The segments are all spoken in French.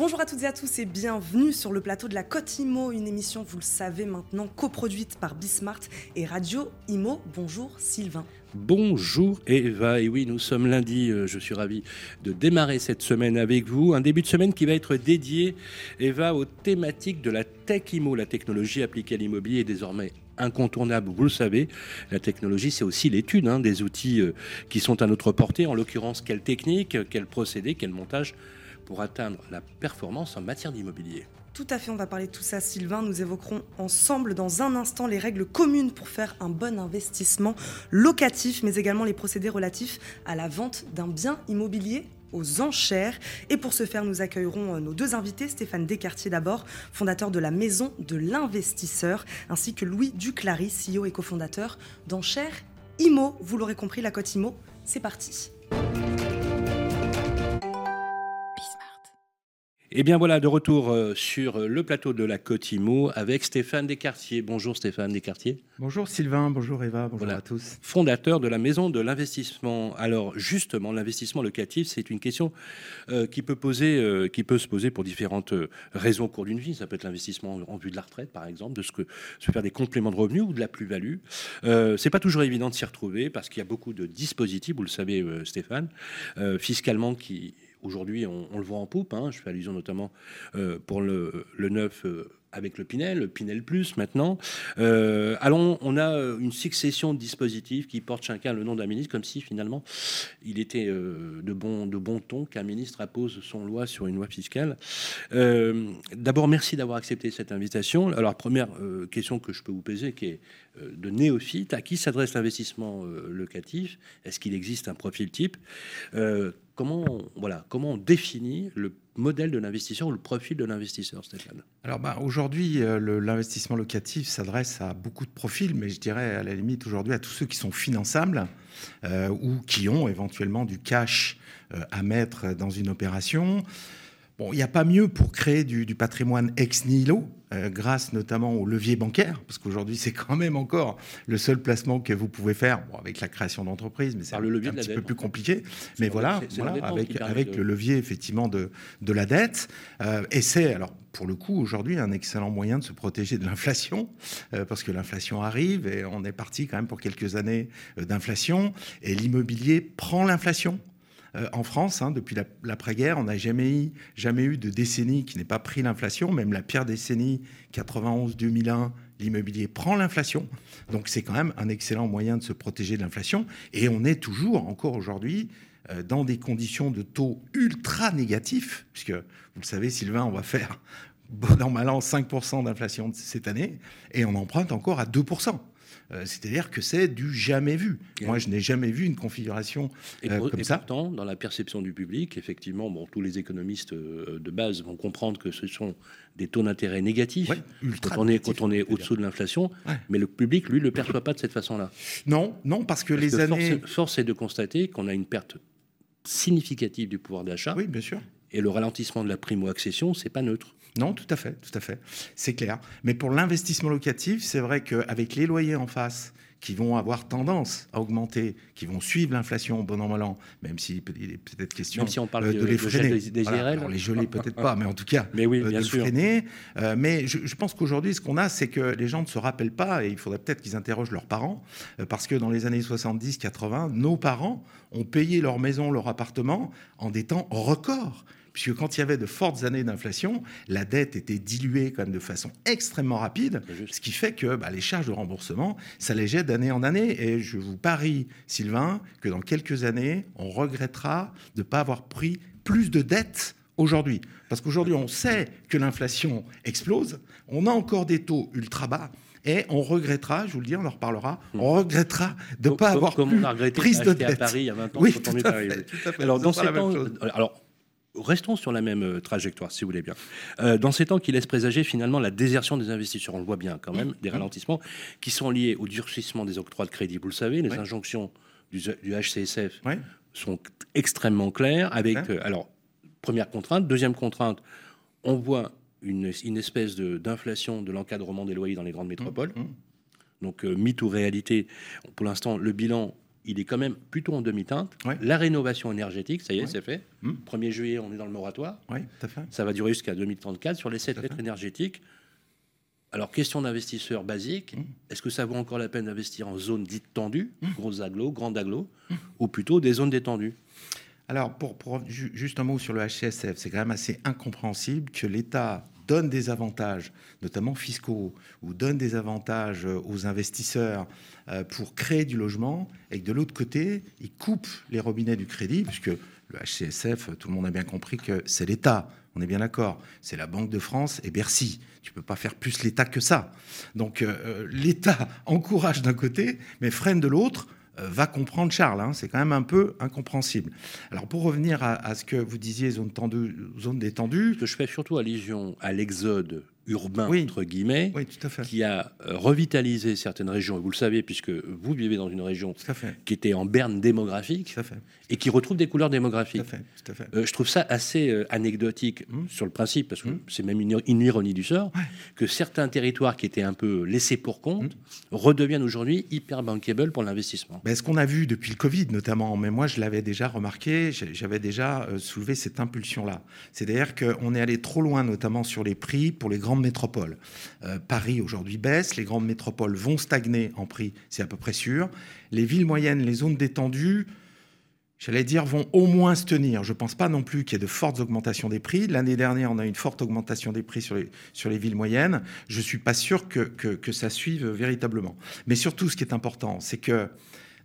Bonjour à toutes et à tous et bienvenue sur le plateau de la Côte Imo, une émission, vous le savez maintenant, coproduite par Bismart et Radio Imo. Bonjour Sylvain. Bonjour Eva, et oui nous sommes lundi, euh, je suis ravi de démarrer cette semaine avec vous, un début de semaine qui va être dédié Eva aux thématiques de la tech IMO, la technologie appliquée à l'immobilier est désormais incontournable, vous le savez. La technologie, c'est aussi l'étude hein, des outils euh, qui sont à notre portée, en l'occurrence quelle technique, quel procédé, quel montage pour atteindre la performance en matière d'immobilier. Tout à fait, on va parler de tout ça, Sylvain. Nous évoquerons ensemble dans un instant les règles communes pour faire un bon investissement locatif, mais également les procédés relatifs à la vente d'un bien immobilier aux enchères. Et pour ce faire, nous accueillerons euh, nos deux invités, Stéphane Descartier d'abord, fondateur de la Maison de l'Investisseur, ainsi que Louis Duclary, CEO et cofondateur d'Enchères IMO. Vous l'aurez compris, la cote IMO, c'est parti. Eh bien voilà, de retour euh, sur euh, le plateau de la Cotimo avec Stéphane Descartiers. Bonjour Stéphane Descartiers. Bonjour Sylvain, bonjour Eva, bonjour à tous. Fondateur de la Maison de l'Investissement. Alors justement, l'investissement locatif, c'est une question euh, qui, peut poser, qui peut se poser pour différentes raisons au cours d'une vie. Ça peut être l'investissement en vue de la retraite, par exemple, de ce que se faire des compléments de revenus ou de la plus-value. c'est pas toujours évident de s'y retrouver parce qu'il y a beaucoup de dispositifs, vous le savez Stéphane, fiscalement qui Aujourd'hui, on, le voit en poupe. Hein. Je fais allusion notamment euh, pour le, le neuf euh, avec le Pinel, le Pinel Plus maintenant. Euh, allons, on a une succession de dispositifs qui portent chacun le nom d'un ministre, comme si finalement il était de, bon, de bon ton qu'un ministre appose son loi sur une loi fiscale. D'abord, merci d'avoir accepté cette invitation. Alors, première question que je peux vous poser, qui est de néophyte, à qui s'adresse l'investissement locatif? Est-ce qu'il existe un profil type? Comment, voilà, comment on définit le modèle de l'investisseur ou le profil de l'investisseur, Stéphane? Alors bah, aujourd'hui, euh, l'investissement locatif s'adresse à beaucoup de profils, mais je dirais à la limite aujourd'hui à tous ceux qui sont finançables euh, ou qui ont éventuellement du cash euh, à mettre dans une opération. Il n'y a pas mieux pour créer du, patrimoine ex nihilo, grâce notamment au levier bancaire, parce qu'aujourd'hui c'est quand même encore le seul placement que vous pouvez faire, bon, avec la création d'entreprise, mais c'est un, un petit peu plus compliqué. Mais voilà, voilà avec, avec le levier effectivement de, de la dette. Euh, et c'est alors pour le coup aujourd'hui un excellent moyen de se protéger de l'inflation, euh, parce que l'inflation arrive et on est parti quand même pour quelques années d'inflation, et l'immobilier prend l'inflation. Euh, en France, hein, depuis l'après-guerre, on n'a jamais eu, jamais eu de décennie qui n'ait pas pris l'inflation. Même la pire décennie, 91-2001, l'immobilier prend l'inflation. Donc c'est quand même un excellent moyen de se protéger de l'inflation. Et on est toujours, encore aujourd'hui, euh, dans des conditions de taux ultra négatifs, puisque vous le savez, Sylvain, on va faire bon an, mal an, 5% d'inflation cette année, et on emprunte encore à 2%. Euh, c'est-à-dire que c'est du jamais vu. Moi, je n'ai jamais vu une configuration et euh, comme et ça. Pourtant, dans la perception du public, effectivement, bon, tous les économistes euh, de base vont comprendre que ce sont des taux d'intérêt négatifs quand, on est, quand on est au-dessous de l'inflation, mais le public, lui, ne le perçoit pas de cette façon-là. Non, non, parce que les années... Force, est de constater qu'on a une perte significative du pouvoir d'achat. Oui, bien sûr. Et le ralentissement de la primo-accession, c'est pas neutre. Non, tout à fait, tout à fait. C'est clair. Mais pour l'investissement locatif, c'est vrai qu'avec les loyers en face, qui vont avoir tendance à augmenter, qui vont suivre l'inflation bon an mal an, même si il est peut-être question si on parle euh, de, les freiner. Des, Alors, les geler peut-être pas, mais en tout cas mais oui, euh, de les freiner. Euh, mais je, je pense qu'aujourd'hui, ce qu'on a, c'est que les gens ne se rappellent pas, et il faudrait peut-être qu'ils interrogent leurs parents, parce que dans les années 70-80, nos parents ont payé leur maison, leur appartement en des temps records puisque quand il y avait de fortes années d'inflation, la dette était diluée quand même de façon extrêmement rapide, ce qui fait que bah, les charges de remboursement s'allégeaient d'année en année. Et je vous parie, Sylvain, que dans quelques années, on regrettera de ne pas avoir pris plus de dettes aujourd'hui. Parce qu'aujourd'hui, on sait que l'inflation explose, on a encore des taux ultra bas. Et on regrettera, je vous le dis, on en reparlera, hmm. on regrettera de ne pas avoir plus prise de dette. à Paris il y a 20 ans, oui, tout à, fait, tout à fait. Alors, dans ces temps, alors, Restons sur la même euh, trajectoire, si vous voulez bien. Euh, dans ces temps qui laissent présager finalement la désertion des investisseurs, on le voit bien quand même, des ralentissements qui sont liés au durcissement des octrois de crédit. Vous le savez, les injonctions du, HCSF sont extrêmement claires. Avec, euh, alors, première contrainte. Deuxième contrainte, on voit une, une espèce d'inflation de, l'encadrement des loyers dans les grandes métropoles. Mmh, mmh. Donc, mythe ou réalité, pour l'instant, le bilan il est quand même plutôt en demi-teinte. Ouais. La rénovation énergétique, ça y est, Ouais. c'est fait. Hmm. 1er juillet, on est dans le moratoire. Oui, tout à fait. Ça va durer jusqu'à 2034 sur les sept Tout à lettres fait. énergétiques. Alors, question d'investisseur basique, Mm. est-ce que ça vaut encore la peine d'investir en zone dite tendue, Mm. gros agglos, grande agglos, ou plutôt des zones détendues? Alors, pour, pour ju- juste un mot sur le HCSF, c'est quand même assez incompréhensible que l'État donne des avantages, notamment fiscaux, ou donne des avantages euh, aux investisseurs euh, pour créer du logement, et que de l'autre côté, il coupe les robinets du crédit, puisque le HCSF, tout le monde a bien compris que c'est l'État. On est bien d'accord. C'est la Banque de France et Bercy. Tu peux pas faire plus l'État que ça. Donc euh, l'État encourage d'un côté, mais freine de l'autre. Euh, va comprendre Charles. hein. C'est quand même un peu incompréhensible. Alors pour revenir à, ce que vous disiez, zone, tendue, zone détendue, je fais surtout allusion à l'exode urbain, Oui. entre guillemets, oui, tout à fait. qui a euh, revitalisé certaines régions. Et vous le savez, puisque vous vivez dans une région qui était en berne démographique Tout à fait. et qui retrouve des couleurs Tout démographiques. à fait. Tout à fait. Euh, je trouve ça assez euh, anecdotique Mm. sur le principe, parce que Mm. c'est même une, une ironie du sort, Ouais. que certains territoires qui étaient un peu laissés pour compte redeviennent aujourd'hui hyper bankable pour l'investissement. Ben, ce qu'on a vu depuis le Covid notamment, mais moi je l'avais déjà remarqué, j'avais déjà euh, soulevé cette impulsion-là. C'est-à-dire qu'on est allé trop loin notamment sur les prix pour les grandes métropoles. Euh, Paris aujourd'hui baisse, les grandes métropoles vont stagner en prix, c'est à peu près sûr. Les villes moyennes, les zones détendues, j'allais dire, vont au moins se tenir. Je ne pense pas non plus qu'il y ait de fortes augmentations des prix. L'année dernière, on a eu une forte augmentation des prix sur les, sur les villes moyennes. Je ne suis pas sûr que, que, que ça suive véritablement. Mais surtout, ce qui est important, c'est que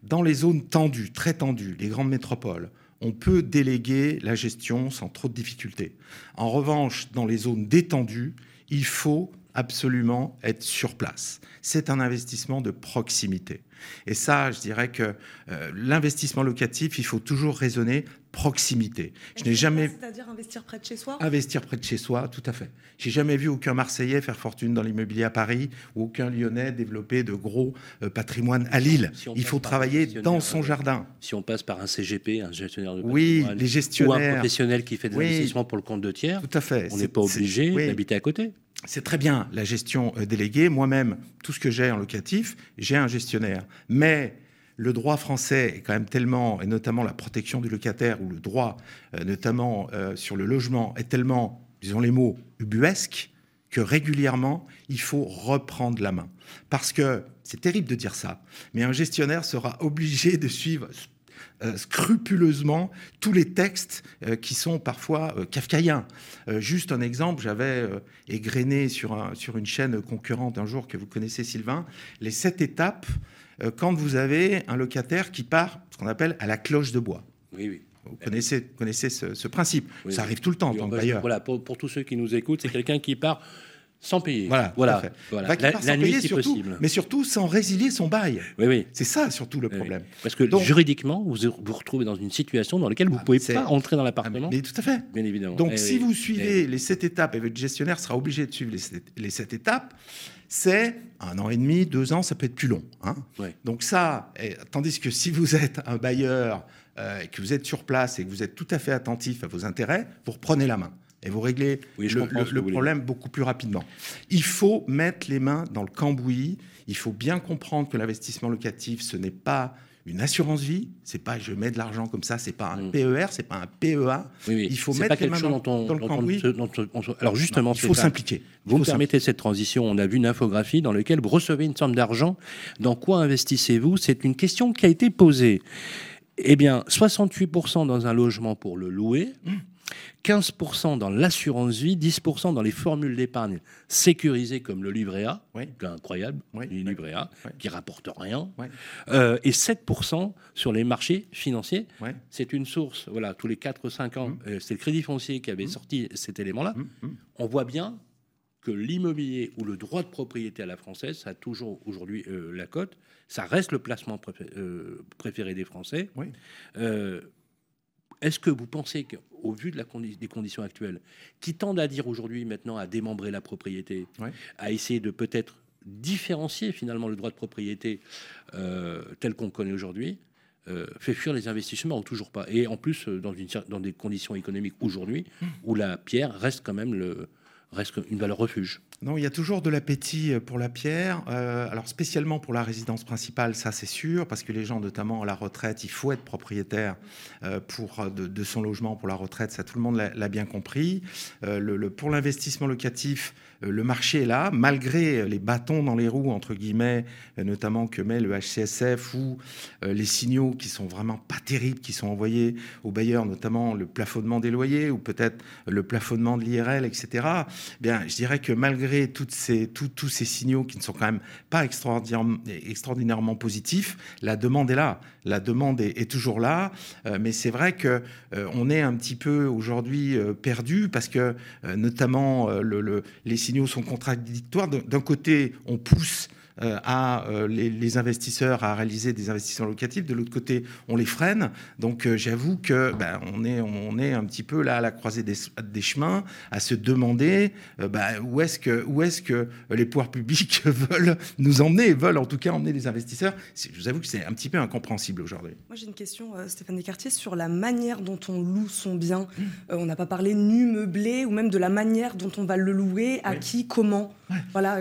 dans les zones tendues, très tendues, les grandes métropoles, on peut déléguer la gestion sans trop de difficultés. En revanche, dans les zones détendues, il faut absolument être sur place. C'est un investissement de proximité. Et ça, je dirais que euh, l'investissement locatif, il faut toujours raisonner proximité. Je n'ai jamais C'est-à-dire investir près de chez soi? Investir près de chez soi, tout à fait. J'ai jamais vu aucun Marseillais faire fortune dans l'immobilier à Paris ou aucun Lyonnais développer de gros euh, patrimoine à Lille. Si Il faut travailler dans son euh, jardin. Si on passe par un CGP, un gestionnaire de Oui, patrimoine, les ou un gestionnaires. professionnel qui fait des Oui. investissements pour le compte de tiers, Tout à fait. on n'est pas obligé oui. d'habiter à côté. C'est très bien la gestion euh, déléguée. Moi-même, tout ce que j'ai en locatif, j'ai un gestionnaire. Mais le droit français est quand même tellement, et notamment la protection du locataire, ou le droit, euh, notamment euh, sur le logement, est tellement, disons les mots, ubuesque, que régulièrement, il faut reprendre la main. Parce que c'est terrible de dire ça, mais un gestionnaire sera obligé de suivre euh, scrupuleusement tous les textes euh, qui sont parfois euh, kafkaïens. Euh, juste un exemple, j'avais égrené sur, un- sur une chaîne concurrente un jour que vous connaissez, Sylvain, les sept étapes quand vous avez un locataire qui part, ce qu'on appelle à la cloche de bois. Oui, oui. Vous connaissez, connaissez ce, ce principe. Oui, Ça arrive tout le temps en tant que bailleur. Voilà, pour, pour tous ceux qui nous écoutent, c'est quelqu'un qui part sans payer. Voilà, tout voilà. à fait. voilà. Enfin, qui La, part la sans nuit, payer, si surtout, possible. mais surtout sans résilier son bail. Oui, oui. C'est ça surtout le Oui, oui. problème. Parce que Donc- juridiquement, vous vous retrouvez dans une situation dans laquelle vous ne Ah, pouvez pas entrer dans Ah, l'appartement, mais tout à fait. bien évidemment. Donc, Eh si oui. vous Eh suivez les sept étapes et votre gestionnaire sera obligé de suivre les sept, les sept étapes, c'est un an et demi, deux ans, ça peut être plus long. hein. Donc ça, tandis que si vous êtes un bailleur euh, et que vous êtes sur place et que vous êtes tout à fait attentif à vos intérêts, vous reprenez la main et vous réglez Oui, le, problème beaucoup plus rapidement. Il faut mettre les mains dans le cambouis. Il faut bien comprendre que l'investissement locatif, ce n'est pas une assurance vie, c'est pas je mets de l'argent comme ça, c'est pas un Mm. PER, c'est pas un PEA. Oui, oui. Il faut mettre pas les quelque mains chose dans- dans le cambouis. Alors justement, il faut s'impliquer. Vous me permettez cette transition. On a vu une infographie dans laquelle vous recevez une somme d'argent. Dans quoi investissez-vous? C'est une question qui a été posée. Eh bien, 68% dans un logement pour le louer, Mmh. 15% dans l'assurance vie, 10% dans les formules d'épargne sécurisées comme le livret A, Oui. incroyable, Oui, les oui, livrets A, oui. qui rapportent rien. Euh, et 7% sur les marchés financiers. C'est une source, voilà, tous les 4-5 ans, Mmh. euh, c'est le Crédit foncier qui avait sorti cet élément-là. Hum, hum. On voit bien que l'immobilier ou le droit de propriété à la française, ça a toujours aujourd'hui euh, la cote. Ça reste le placement préfé- préféré des Français. Est-ce que vous pensez qu'au vu de la condi- des conditions actuelles, qui tendent à dire aujourd'hui maintenant à démembrer la propriété, Ouais. à essayer de peut-être différencier finalement le droit de propriété euh, tel qu'on le connaît aujourd'hui, euh, fait fuir les investissements ou toujours pas? Et en plus, euh, dans, une, cer- dans des conditions économiques aujourd'hui, où la pierre reste quand même le, reste une valeur refuge. Non, il y a toujours de l'appétit euh, pour la pierre. Euh, alors spécialement pour la résidence principale, ça c'est sûr, parce que les gens, notamment à la retraite, il faut être propriétaire euh, de, son logement pour la retraite. Ça, tout le monde l'a bien compris. pour l'investissement locatif, le marché est là, malgré les bâtons dans les roues, entre guillemets, notamment que met le HCSF ou les signaux qui sont vraiment pas terribles, qui sont envoyés aux bailleurs, notamment le plafonnement des loyers ou peut-être le plafonnement de l'IRL, etc. Bien, je dirais que malgré toutes ces, tous ces signaux qui ne sont quand même pas extraordinairement, positifs, la demande est là. La demande est, toujours là, euh, mais c'est vrai que euh, on est un petit peu aujourd'hui euh, perdu parce que notamment le, les signaux sont contradictoires. D'un côté, on pousse à euh, les, investisseurs à réaliser des investissements locatifs. De l'autre côté, on les freine. Donc euh, j'avoue que ben, on, est, on est un petit peu là à la croisée des, des chemins, à se demander ben, où est-ce que, où est que les pouvoirs publics veulent nous emmener, veulent en tout cas emmener les investisseurs. Je vous avoue que c'est un petit peu incompréhensible aujourd'hui. Moi j'ai une question, Stéphane Descartiers, sur la manière dont on loue son bien. Mmh. on n'a pas parlé nu, meublé, ou même de la manière dont on va le louer, à qui, comment? Voilà,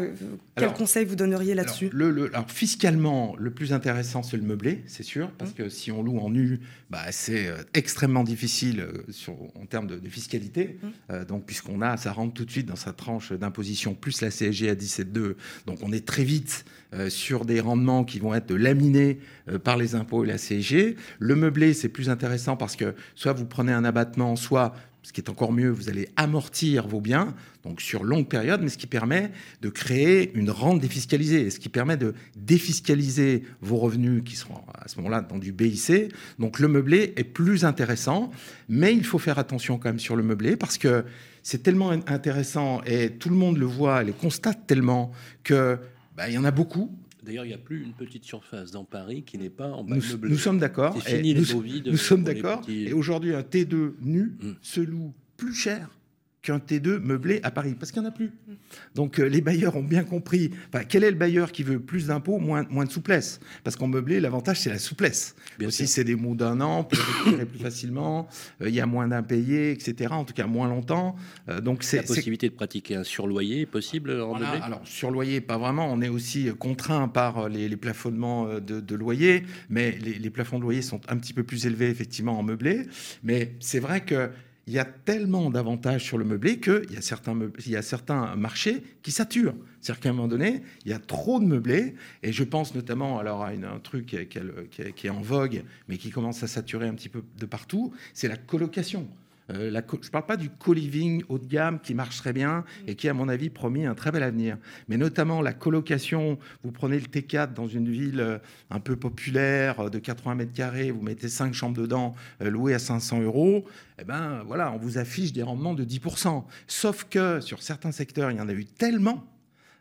quel conseil vous donneriez là-dessus alors, le, fiscalement, le plus intéressant, c'est le meublé, c'est sûr, parce mmh. que si on loue en nu, bah, c'est euh, extrêmement difficile euh, sur, en termes de, fiscalité. Mmh. Euh, donc, puisqu'on a, ça rentre tout de suite dans sa tranche d'imposition, plus la CSG à 17,2. Donc, on est très vite sur des rendements qui vont être laminés par les impôts et la CSG. Le meublé, c'est plus intéressant parce que soit vous prenez un abattement, soit ce qui est encore mieux, vous allez amortir vos biens, donc sur longue période, mais ce qui permet de créer une rente défiscalisée, ce qui permet de défiscaliser vos revenus qui seront à ce moment-là dans du BIC. Donc le meublé est plus intéressant, mais il faut faire attention quand même sur le meublé parce que c'est tellement intéressant et tout le monde le voit et le constate tellement que bah, il y en a beaucoup D'ailleurs, il n'y a plus une petite surface dans Paris qui n'est pas en nous, Nous sommes d'accord. C'est fini les nous, Nous sommes d'accord. Et aujourd'hui, un T2 nu mm. se loue plus cher qu'un T2 meublé à Paris, parce qu'il n'y en a plus. Donc euh, les bailleurs ont bien compris. quel est le bailleur qui veut plus d'impôts, moins, moins de souplesse? Parce qu'en meublé, l'avantage, c'est la souplesse. Bien Aussi, c'est des mots d'un an, peut récupérer plus facilement, euh, il y a moins d'impayés, etc. En tout cas, moins longtemps. Euh, donc c'est, La possibilité de pratiquer un surloyer est possible en meublé? Alors, surloyer, pas vraiment. On est aussi contraint par les, plafonnements de, loyer, mais les, les plafonds de loyer sont un petit peu plus élevés, effectivement, en meublé. Mais c'est vrai que il y a tellement d'avantages sur le meublé qu'il y, a certains il y a certains marchés qui saturent. C'est-à-dire qu'à un moment donné, il y a trop de meublés, et je pense notamment alors, à un truc qui qui est en vogue, mais qui commence à saturer un petit peu de partout, c'est la colocation. Euh, je ne parle pas du co-living haut de gamme qui marche très bien et qui, à mon avis, promis un très bel avenir. Mais notamment la colocation. Vous prenez le T4 dans une ville euh, un peu populaire euh, de 80 mètres carrés, vous mettez 5 chambres dedans, louées à 500 euros. Eh ben voilà, on vous affiche des rendements de 10%. Sauf que sur certains secteurs, il y en a eu tellement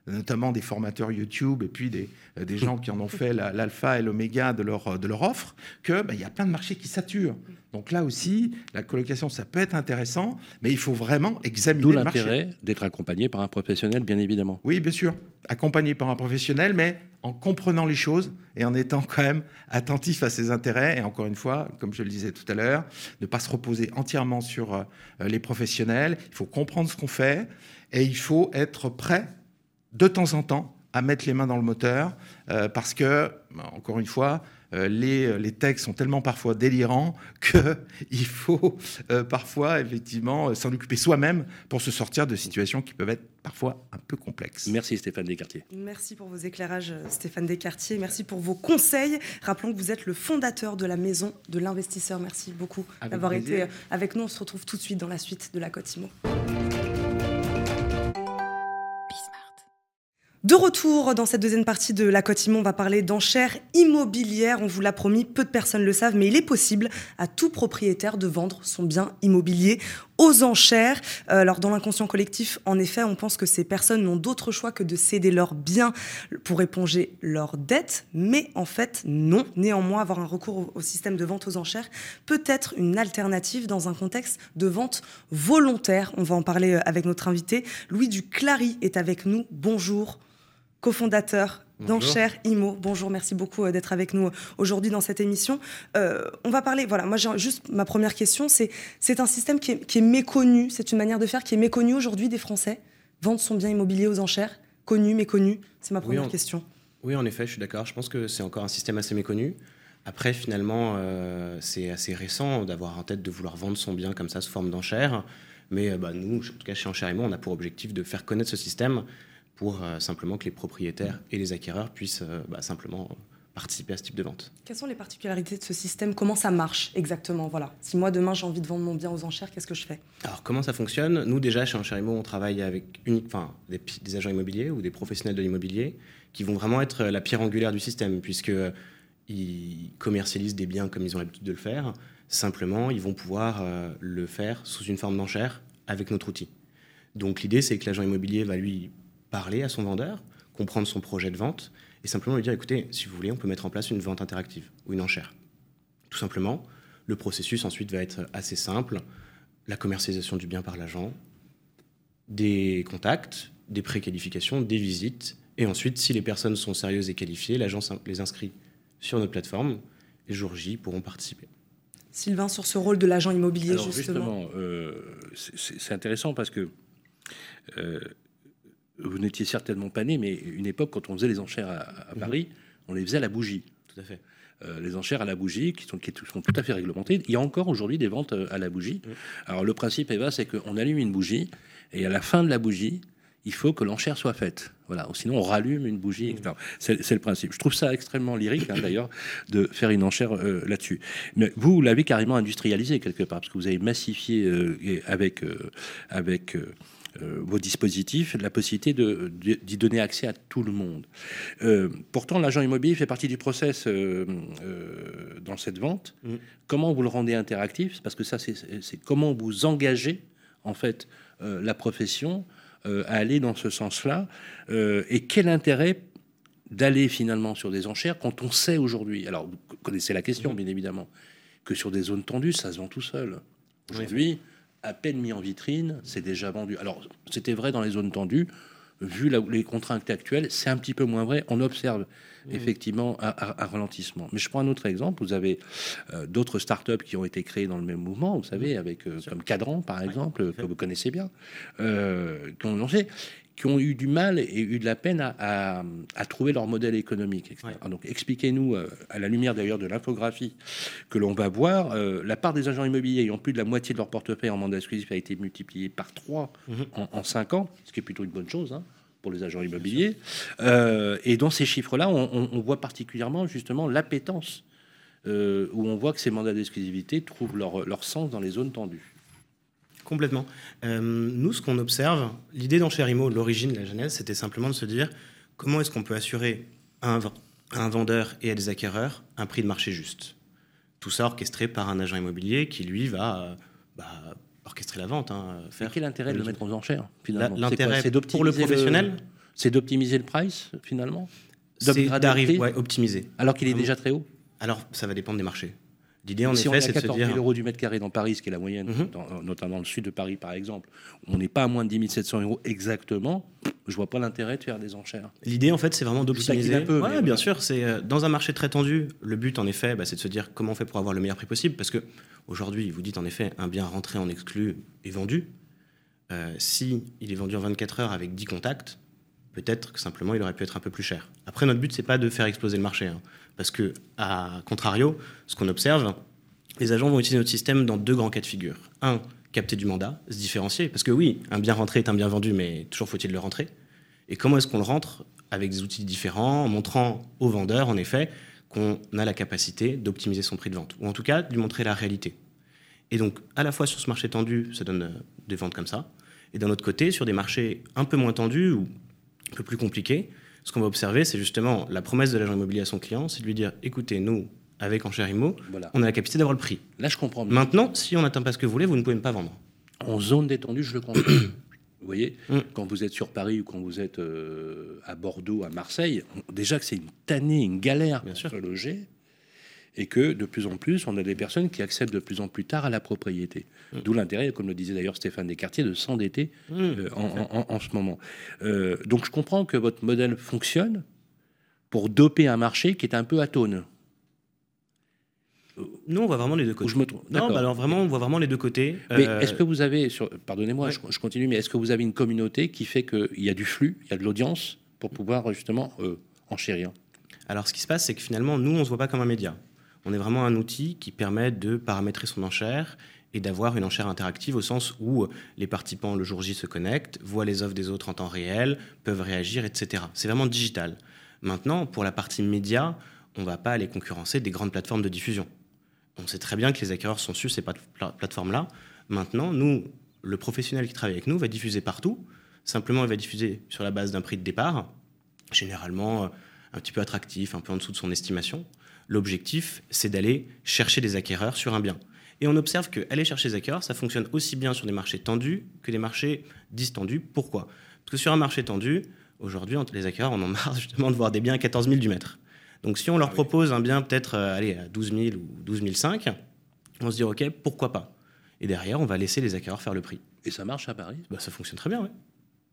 notamment des formateurs YouTube et puis des, euh, des gens qui en ont fait l'alpha et l'oméga de leur, de leur offre, qu'il bah, y a plein de marchés qui saturent. Donc là aussi, la colocation, ça peut être intéressant, mais il faut vraiment examiner le marché. D'où l'intérêt d'être accompagné par un professionnel, bien évidemment. Oui, bien sûr. Accompagné par un professionnel, mais en comprenant les choses et en étant quand même attentif à ses intérêts. Et encore une fois, comme je le disais tout à l'heure, ne pas se reposer entièrement sur euh, les professionnels. Il faut comprendre ce qu'on fait et il faut être prêt de temps en temps à mettre les mains dans le moteur euh, parce que, encore une fois, euh, les, les, textes sont tellement parfois délirants qu'il faut euh, parfois effectivement s'en occuper soi-même pour se sortir de situations qui peuvent être parfois un peu complexes. Merci Stéphane Descartiers. Merci pour vos éclairages Stéphane Descartiers. Merci pour vos conseils. Rappelons que vous êtes le fondateur de la Maison de l'Investisseur. Merci beaucoup d'avoir été avec nous. On se retrouve tout de suite dans la suite de la Cotimo. De retour dans cette deuxième partie de la Côte on va parler d'enchères immobilières. On vous l'a promis, peu de personnes le savent, mais il est possible à tout propriétaire de vendre son bien immobilier aux enchères. Euh, alors dans l'inconscient collectif, en effet, on pense que ces personnes n'ont d'autre choix que de céder leurs biens pour éponger leurs dettes, mais en fait non. Néanmoins, avoir un recours au système de vente aux enchères peut être une alternative dans un contexte de vente volontaire. On va en parler euh, avec notre invité. Louis Duclary est avec nous. Bonjour cofondateur d'Enchères IMO. Bonjour, merci beaucoup euh, d'être avec nous euh, aujourd'hui dans cette émission. Euh, on va parler, voilà, moi j'ai juste ma première question, c'est c'est un système qui est, méconnu, c'est une manière de faire qui est méconnue aujourd'hui des Français. vendre son bien immobilier aux enchères Connu, méconnu C'est ma première Oui, question. Oui, en effet, je suis d'accord. Je pense que c'est encore un système assez méconnu. Après, finalement, euh, c'est assez récent d'avoir en tête de vouloir vendre son bien comme ça sous forme d'enchère. Mais bah, nous, en tout cas chez Enchères Immo, on a pour objectif de faire connaître ce système pour euh, simplement que les propriétaires et les acquéreurs puissent euh, bah, simplement participer à ce type de vente. Quelles sont les particularités de ce système? Comment ça marche exactement? Voilà. Si moi demain j'ai envie de vendre mon bien aux enchères, qu'est-ce que je fais? Alors, comment ça fonctionne? Nous, déjà, chez Enchères Immo, on travaille avec unique, enfin, des, agents immobiliers ou des professionnels de l'immobilier qui vont vraiment être la pierre angulaire du système, puisque ils commercialisent des biens comme ils ont l'habitude de le faire. Simplement, ils vont pouvoir euh, le faire sous une forme d'enchère avec notre outil. Donc, l'idée, c'est que l'agent immobilier va lui parler à son vendeur, comprendre son projet de vente et simplement lui dire écoutez, si vous voulez, on peut mettre en place une vente interactive ou une enchère. Tout simplement, le processus ensuite va être assez simple la commercialisation du bien par l'agent, des contacts, des préqualifications, des visites, et ensuite, si les personnes sont sérieuses et qualifiées, l'agent les inscrit sur notre plateforme, et jour J pourront participer. Sylvain, sur ce rôle de l'agent immobilier, Alors justement. justement, euh, c'est intéressant parce que euh, vous n'étiez certainement pas né, mais une époque, quand on faisait les enchères à, à Mhm. Paris, on les faisait à la bougie. Tout à fait. Euh, les enchères à la bougie, qui sont, qui sont tout à fait réglementées. Il y a encore aujourd'hui des ventes euh, à la bougie. Mhm. Alors le principe, Eva, c'est qu'on allume une bougie, et à la fin de la bougie, il faut que l'enchère soit faite. Voilà. Sinon, on rallume une bougie. etc. C'est le principe. Je trouve ça extrêmement lyrique, hein, d'ailleurs, de faire une enchère euh, là-dessus. Mais vous, vous l'avez carrément industrialisé quelque part, parce que vous avez massifié euh, avec, euh, avec vos dispositifs la possibilité de- de- d'y donner accès à tout le monde. Euh, pourtant, l'agent immobilier fait partie du process euh, euh, dans cette vente. Mhm. Comment vous le rendez interactif? Parce que ça, c'est- comment vous engagez en fait euh, la profession euh, à aller dans ce sens-là. Euh, et quel intérêt d'aller finalement sur des enchères quand on sait aujourd'hui, alors vous connaissez la question bien évidemment, que sur des zones tendues, ça se vend tout seul. Aujourd'hui, à peine mis en vitrine, c'est déjà vendu. Alors c'était vrai dans les zones tendues, vu la- les contraintes actuelles, c'est un petit peu moins vrai. On observe effectivement un, un- un ralentissement. Mais je prends un autre exemple. Vous avez euh, d'autres startups qui ont été créées dans le même mouvement, vous savez, avec euh, comme Cadran par exemple, que vous connaissez bien, euh, qui ont lancé, qui ont eu du mal et eu de la peine à, à- à trouver leur modèle économique. etc. Ouais. Donc expliquez-nous, euh, à la lumière d'ailleurs de l'infographie que l'on va voir, euh, la part des agents immobiliers ayant plus de la moitié de leur portefeuille en mandat exclusif a été multipliée par 3 Mhm. en, en 5 ans, ce qui est plutôt une bonne chose. hein, pour les agents immobiliers. Euh, et dans ces chiffres-là, on, on- on voit particulièrement justement l'appétence, où on voit que ces mandats d'exclusivité trouvent leur, leur sens dans les zones tendues. Complètement. Euh, nous, ce qu'on observe, l'idée d'Enchères Immo, l'origine, la genèse, c'était simplement de se dire comment est-ce qu'on peut assurer à un, v- à un vendeur et à des acquéreurs un prix de marché juste? Tout ça orchestré par un agent immobilier qui, lui, va euh, bah, orchestrer la vente. hein, faire quel intérêt de le mettre aux enchères finalement? L'intérêt pour le professionnel? C'est d'optimiser le price finalement? C'est d'arriver, ouais, optimiser. Alors qu'il est déjà très haut? Alors, ça va dépendre des marchés. L'idée, en Si on effet, est à c'est de se 14 000 dire... euros du mètre carré dans Paris, ce qui est la moyenne, Mhm. dans- notamment dans le sud de Paris par exemple, on n'est pas à moins de 10 700 euros exactement, je vois pas l'intérêt de faire des enchères. L'idée, en fait, c'est vraiment d'optimiser. un peu, Ouais, bien sûr. C'est euh, dans un marché très tendu. Le but, en effet, bah, c'est de se dire comment on fait pour avoir le meilleur prix possible. Parce que aujourd'hui, vous dites en effet, un bien rentré en exclu est vendu. Euh, si il est vendu en 24 heures avec 10 contacts, peut-être que simplement il aurait pu être un peu plus cher. Après, notre but, c'est pas de faire exploser le marché, hein. parce que à contrario, ce qu'on observe, les agents vont utiliser notre système dans deux grands cas de figure. Un, capter du mandat, se différencier, parce que oui, un bien rentré est un bien vendu, mais toujours faut-il le rentrer. Et comment est-ce qu'on le rentre? Avec des outils différents, en montrant au vendeur, en effet, qu'on a la capacité d'optimiser son prix de vente, ou en tout cas de lui montrer la réalité. Et donc, à la fois sur ce marché tendu, ça donne euh, des ventes comme ça, et d'un autre côté, sur des marchés un peu moins tendus ou un peu plus compliqués, ce qu'on va observer, c'est justement la promesse de l'agent immobilier à son client, c'est de lui dire, écoutez, nous, avec Enchère Immo, Voilà. on a la capacité d'avoir le prix. Là, je comprends. Maintenant, si on n'atteint pas ce que vous voulez, vous ne pouvez pas vendre. En zone détendue, je le comprends. Vous voyez, Mm. quand vous êtes sur Paris ou quand vous êtes euh, à Bordeaux, à Marseille, on- déjà que c'est une tannée, une galère Bien pour sûr. se loger, et que de plus en plus, on a des personnes qui accèdent de plus en plus tard à la propriété. Mm. D'où l'intérêt, comme le disait d'ailleurs Stéphane Descartiers, de s'endetter Mmh. euh, en, en- en- en ce moment. Euh, donc je comprends que votre modèle fonctionne pour doper un marché qui est un peu atone. Nous, on voit vraiment les deux côtés. Je me Non, bah alors vraiment, on voit vraiment les deux côtés. Mais Euh, est-ce que vous avez, sur, pardonnez-moi, ouais. je, je continue, mais est-ce que vous avez une communauté qui fait qu'il y a du flux, il y a de l'audience pour pouvoir justement enchérir Alors, ce qui se passe, c'est que finalement, nous, on ne se voit pas comme un média. On est vraiment un outil qui permet de paramétrer son enchère et d'avoir une enchère interactive au sens où les participants le jour J se connectent, voient les offres des autres en temps réel, peuvent réagir, etc. C'est vraiment digital. Maintenant, pour la partie média, on ne va pas aller concurrencer des grandes plateformes de diffusion. On sait très bien que les acquéreurs sont sur ces plat- pla- plateformes-là. Maintenant, nous, le professionnel qui travaille avec nous va diffuser partout. Simplement, il va diffuser sur la base d'un prix de départ, généralement euh, un petit peu attractif, un peu en dessous de son estimation. L'objectif, c'est d'aller chercher des acquéreurs sur un bien. Et on observe que aller chercher des acquéreurs, ça fonctionne aussi bien sur des marchés tendus que des marchés distendus. Pourquoi? Parce que sur un marché tendu, aujourd'hui, les acquéreurs, on en marre justement de voir des biens à 14 000 du mètre. Donc si on leur Ah oui. propose un bien peut-être euh, allez, à 12 000 ou 12 500, on se dit OK, pourquoi pas? Et derrière, on va laisser les acquéreurs faire le prix. Et ça marche à Paris? Bah, ça fonctionne très bien, ouais.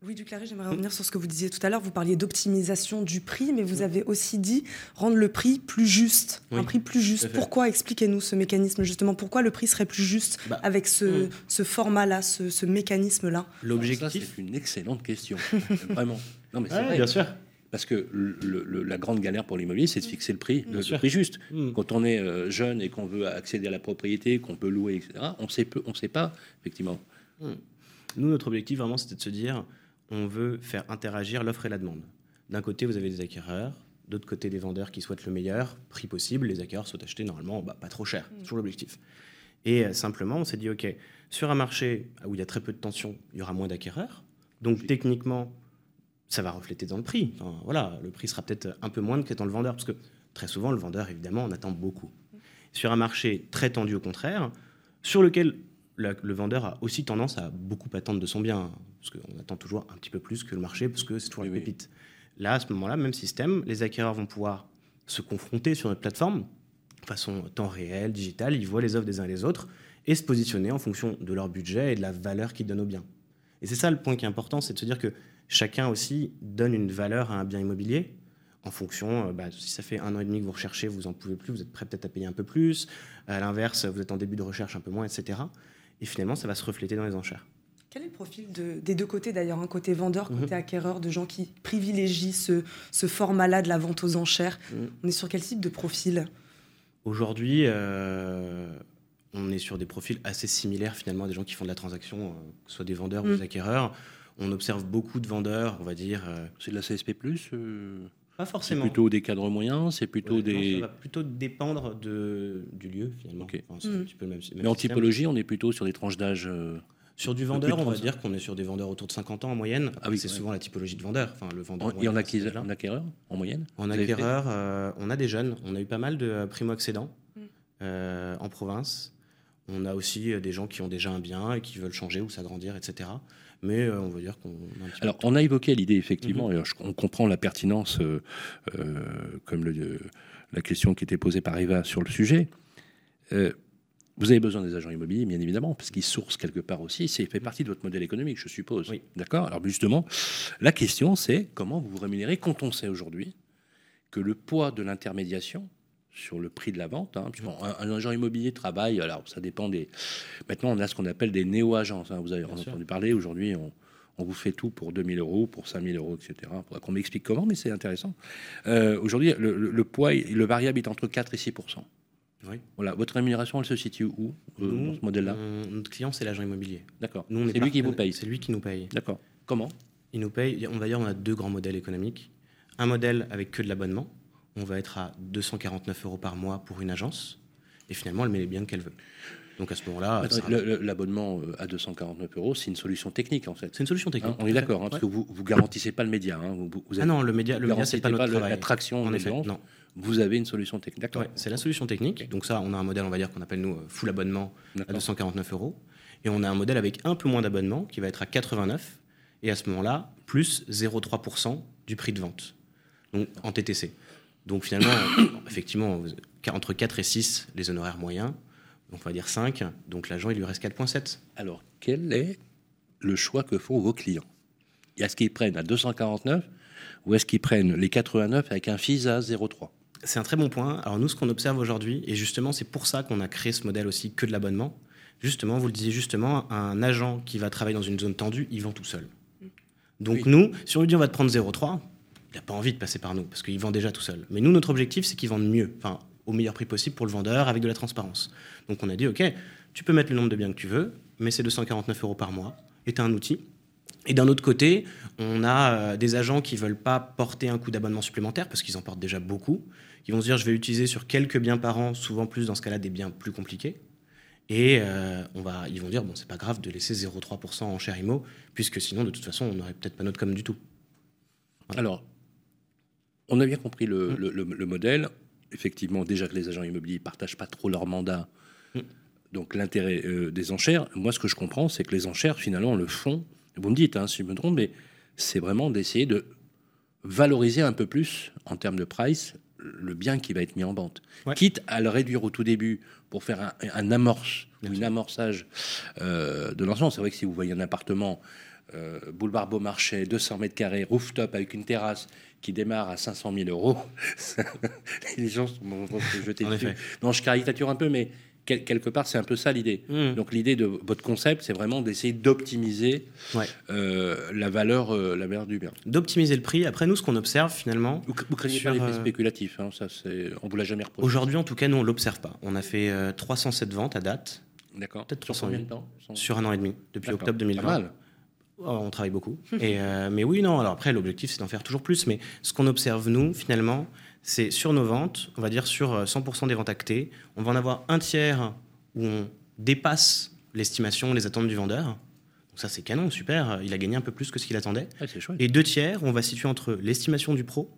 Oui, Duclaré, j'aimerais revenir sur ce que vous disiez tout à l'heure. Vous parliez d'optimisation du prix, mais vous avez aussi dit rendre le prix plus juste. Un prix plus juste. Pourquoi Expliquez-nous ce mécanisme, justement? Pourquoi le prix serait plus juste Bah, avec ce, hmm. ce format-là, ce, ce mécanisme-là? L'objectif. c'est une excellente question. Vraiment. Non, mais c'est Ouais, vrai. bien sûr. Parce que le- le- la grande galère pour l'immobilier, c'est de fixer le prix, le, prix juste. Quand on est euh, jeune et qu'on veut accéder à la propriété, qu'on peut louer, etc., on sait peu, on sait pas, effectivement. Nous, notre objectif, vraiment, c'était de se dire on veut faire interagir l'offre et la demande. D'un côté, vous avez des acquéreurs, d'autre côté, des vendeurs qui souhaitent le meilleur prix possible. Les acquéreurs souhaitent acheter normalement bah, pas trop cher. C'est toujours l'objectif. Et euh, simplement, on s'est dit ok, sur un marché où il y a très peu de tension, il y aura moins d'acquéreurs. Donc, techniquement, ça va refléter dans le prix. Enfin, voilà, le prix sera peut-être un peu moindre qu'étant le vendeur, parce que très souvent, le vendeur, évidemment, on attend beaucoup. Sur un marché très tendu, au contraire, sur lequel la- le vendeur a aussi tendance à beaucoup attendre de son bien, hein, parce qu'on attend toujours un petit peu plus que le marché, parce que c'est toujours Oui, la oui. pépite. Là, à ce moment-là, même système, les acquéreurs vont pouvoir se confronter sur notre plateforme, de façon temps réel, digitale, ils voient les offres des uns et des autres, et se positionner en fonction de leur budget et de la valeur qu'ils donnent au bien. Et c'est ça le point qui est important, c'est de se dire que chacun aussi donne une valeur à un bien immobilier en fonction, euh, bah, si ça fait un an et demi que vous recherchez, vous en pouvez plus, vous êtes prêt peut-être à payer un peu plus. À l'inverse, vous êtes en début de recherche un peu moins, etc. Et finalement, ça va se refléter dans les enchères. Quel est le profil de- des deux côtés d'ailleurs, un côté vendeur, Mhm. côté acquéreur, de gens qui privilégient ce, ce format-là de la vente aux enchères Mhm. On est sur quel type de profil? Aujourd'hui, euh, on est sur des profils assez similaires finalement à des gens qui font de la transaction, euh, que ce soit des vendeurs ou Mm. des acquéreurs. On observe beaucoup de vendeurs, on va dire, euh, C'est de la CSP+, pas c'est forcément. plutôt des cadres moyens, c'est plutôt Ouais, non, des... ça va plutôt dépendre de, du lieu finalement. Ok. Enfin, c'est un petit peu le même, même Mais en système. typologie, on est plutôt sur des tranches d'âge... euh, Sur du vendeur, de on va 30. dire qu'on est sur des vendeurs autour de 50 ans en moyenne. Ah oui, c'est ouais. souvent la typologie de vendeur. Enfin, le vendeur. en- et moyen, en, c'est acquis- celui-là. en acquéreur, en moyenne? En acquéreur, euh, on a des jeunes. On a eu pas mal de euh, primo-accédants Mm. euh, en province. On a aussi des gens qui ont déjà un bien et qui veulent changer ou s'agrandir, etc. Mais euh, on va dire qu'on Alors, on a évoqué l'idée, effectivement, et je- on comprend la pertinence, euh, euh, comme le- la question qui était posée par Eva sur le sujet. Euh, vous avez besoin des agents immobiliers, bien évidemment, parce qu'ils sourcent quelque part aussi. C'est fait partie de votre modèle économique, je suppose. Oui. D'accord? Alors, justement, la question, c'est comment vous vous rémunérez quand on sait aujourd'hui que le poids de l'intermédiation sur le prix de la vente, hein, puisqu'un- un, un agent immobilier travaille, alors ça dépend des... Maintenant, on a ce qu'on appelle des néo-agences. hein, vous avez entendu parler, aujourd'hui, on, on vous fait tout pour 2000 euros, pour 5000 euros, etc. Il faudra qu'on m'explique comment, mais c'est intéressant. Euh, aujourd'hui, le, le- le poids, le variable est entre 4 et 6% Oui. Voilà, votre rémunération, elle se situe où euh, Nous, dans ce modèle-là? notre client, c'est l'agent immobilier. D'accord. C'est lui qui vous paye. C'est lui qui nous paye. D'accord. Comment? Il nous paye, on va dire, on a deux grands modèles économiques. Un modèle avec que de l'abonnement. On va être à 249 euros par mois pour une agence. Et finalement, elle met les biens qu'elle veut. Donc à ce moment-là, L'abonnement euh, à 249 euros, c'est une solution technique, en fait. c'est une solution technique. Hein, on est d'accord, hein, parce que vous ne garantissez pas le média. hein, vous, vous Ah non, le média, le vous média c'est pas travail. l'attraction En effet, non. Vous avez une solution technique. D'accord. Ouais, c'est la solution technique. Donc ça, on a un modèle, on va dire, qu'on appelle nous euh, full abonnement à D'accord. 249 euros. Et on a un modèle avec un peu moins d'abonnement qui va être à 89. Et à ce moment-là, plus 0,3% du prix de vente. Donc en TTC. Donc finalement, effectivement, entre 4 et 6, les honoraires moyens. Donc on va dire 5. Donc l'agent, il lui reste 4,7. Alors, quel est le choix que font vos clients? Est-ce qu'ils prennent à 249 ou est-ce qu'ils prennent les 89 avec un FIS à 0,3 C'est un très bon point. Alors nous, ce qu'on observe aujourd'hui, et justement, c'est pour ça qu'on a créé ce modèle aussi que de l'abonnement. Justement, vous le disiez justement, un agent qui va travailler dans une zone tendue, il vend tout seul. Donc nous, si on lui dit on va te prendre 0,3, il n'a pas envie de passer par nous parce qu'il vend déjà tout seul. Mais nous, notre objectif, c'est qu'il vende mieux, enfin au meilleur prix possible pour le vendeur avec de la transparence. Donc on a dit ok, tu peux mettre le nombre de biens que tu veux, mais c'est 249 euros par mois et tu as un outil. Et d'un autre côté, on a euh, des agents qui veulent pas porter un coût d'abonnement supplémentaire parce qu'ils en portent déjà beaucoup, qui vont se dire je vais l'utiliser sur quelques biens par an, souvent plus dans ce cas-là des biens plus compliqués. Et euh, on va, ils vont dire bon, c'est pas grave de laisser 0,3% en cher IMO, puisque sinon, de toute façon, on n'aurait peut-être pas notre com du tout. Alors, on a bien compris le, Mm. le- le- le modèle. Effectivement, déjà que les agents immobiliers ne partagent pas trop leur mandat, Mm. donc l'intérêt euh, des enchères. Moi, ce que je comprends, c'est que les enchères, finalement, le font. Vous me dites hein, si je me trompe, mais c'est vraiment d'essayer de valoriser un peu plus en termes de price le bien qui va être mis en vente. Ouais. Quitte à le réduire au tout début pour faire un, un amorce, ou un amorçage euh, de lancement. C'est vrai que si vous voyez un appartement euh, boulevard Beaumarchais, 200 mètres carrés, rooftop avec une terrasse qui démarre à 500 000 euros, les gens vont se jeter dessus. Non, je caricature un peu, mais quel- quelque part, c'est un peu ça l'idée. Mmh. Donc l'idée de votre concept, c'est vraiment d'essayer d'optimiser Ouais. euh, la, valeur, euh, la valeur du bien. D'optimiser le prix. Après, nous, ce qu'on observe finalement, Vous, vous craignez Sur, pas l'effet spéculatif, hein, ça, c'est, on vous l'a jamais reproché. aujourd'hui, en tout cas, nous, on l'observe pas. On a fait euh, 307 ventes à date D'accord. peut-être Sur 300 combien 000. de temps? Sans- sur un an et demi, depuis octobre 2020. Pas mal. Oh, on travaille beaucoup. Et, euh, mais oui, non. Alors après, l'objectif, c'est d'en faire toujours plus. Mais ce qu'on observe, nous, finalement, c'est sur nos ventes, on va dire sur euh, 100% des ventes actées, on va en avoir un tiers où on dépasse l'estimation, les attentes du vendeur. Donc ça, c'est canon, super. Il a gagné un peu plus que ce qu'il attendait. Chouette. Et deux tiers, on va situer entre l'estimation du pro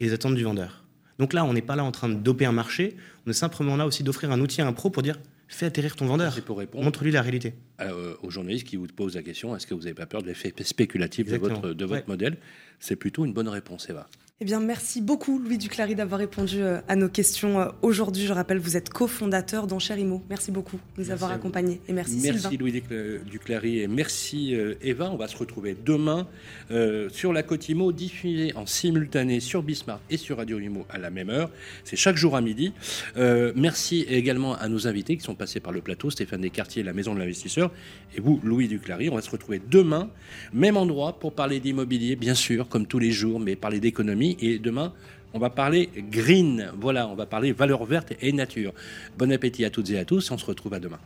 et les attentes du vendeur. Donc là, on n'est pas là en train de doper un marché, on est simplement là aussi d'offrir un outil à un pro pour dire fais atterrir ton vendeur, C'est pour répondre montre-lui la réalité. Euh, aux journalistes qui vous posent la question est-ce que vous n'avez pas peur de l'effet spéculatif de votre, de votre Ouais. modèle? C'est plutôt une bonne réponse, Eva. Eh bien, merci beaucoup, Louis Duclary, d'avoir répondu euh, à nos questions euh, aujourd'hui. Je rappelle, vous êtes cofondateur d'Enchères Imo. Merci beaucoup de nous avoir accompagnés. Et merci, Merci Sylvain. Louis Ducla- Duclary et merci euh, Eva. On va se retrouver demain euh, sur la Côte Imo, diffusé en simultané sur Bismarck et sur Radio Imo à la même heure. C'est chaque jour à midi. Euh, merci également à nos invités qui sont passés par le plateau, Stéphane Descartiers, la Maison de l'Investisseur, et vous, Louis Duclary. On va se retrouver demain, même endroit, pour parler d'immobilier, bien sûr, comme tous les jours, mais parler d'économie. Et demain, on va parler green. Voilà, on va parler valeurs vertes et nature. Bon appétit à toutes et à tous. On se retrouve à demain.